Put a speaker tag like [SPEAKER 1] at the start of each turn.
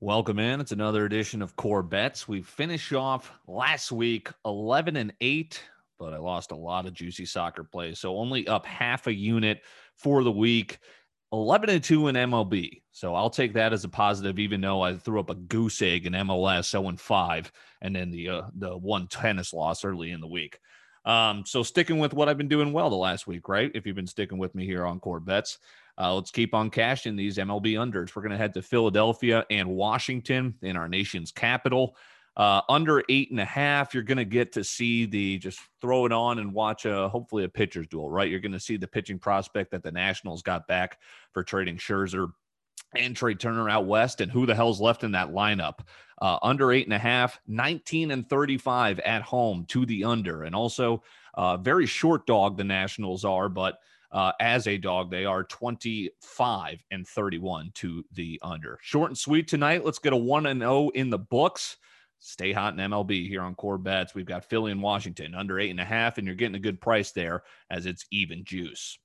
[SPEAKER 1] Welcome in. It's another edition of Core Bets. We finished off last week 11 and 8, but I lost a lot of juicy soccer plays. So only up half a unit for the week. 11 and 2 in MLB. So I'll take that as a positive, even though I threw up a goose egg in MLS 0 and 5, and then the uh, the one tennis loss early in the week. Um, so sticking with what I've been doing well the last week, right? If you've been sticking with me here on Core Bets. Uh, let's keep on cashing these MLB unders. We're going to head to Philadelphia and Washington in our nation's capital. Uh, under eight and a half, you're going to get to see the just throw it on and watch a hopefully a pitcher's duel, right? You're going to see the pitching prospect that the Nationals got back for trading Scherzer and Trea Turner out west, and who the hell's left in that lineup? Uh, under eight and a half, 19 and 35 at home to the under, and also uh, very short dog the Nationals are, but uh, as a dog, they are 25 and 31 to the under. Short and sweet tonight. Let's get a 1 and 0 in the books. Stay hot in MLB here on Core Bets. We've got Philly and Washington under eight and a half, and you're getting a good price there as it's even juice.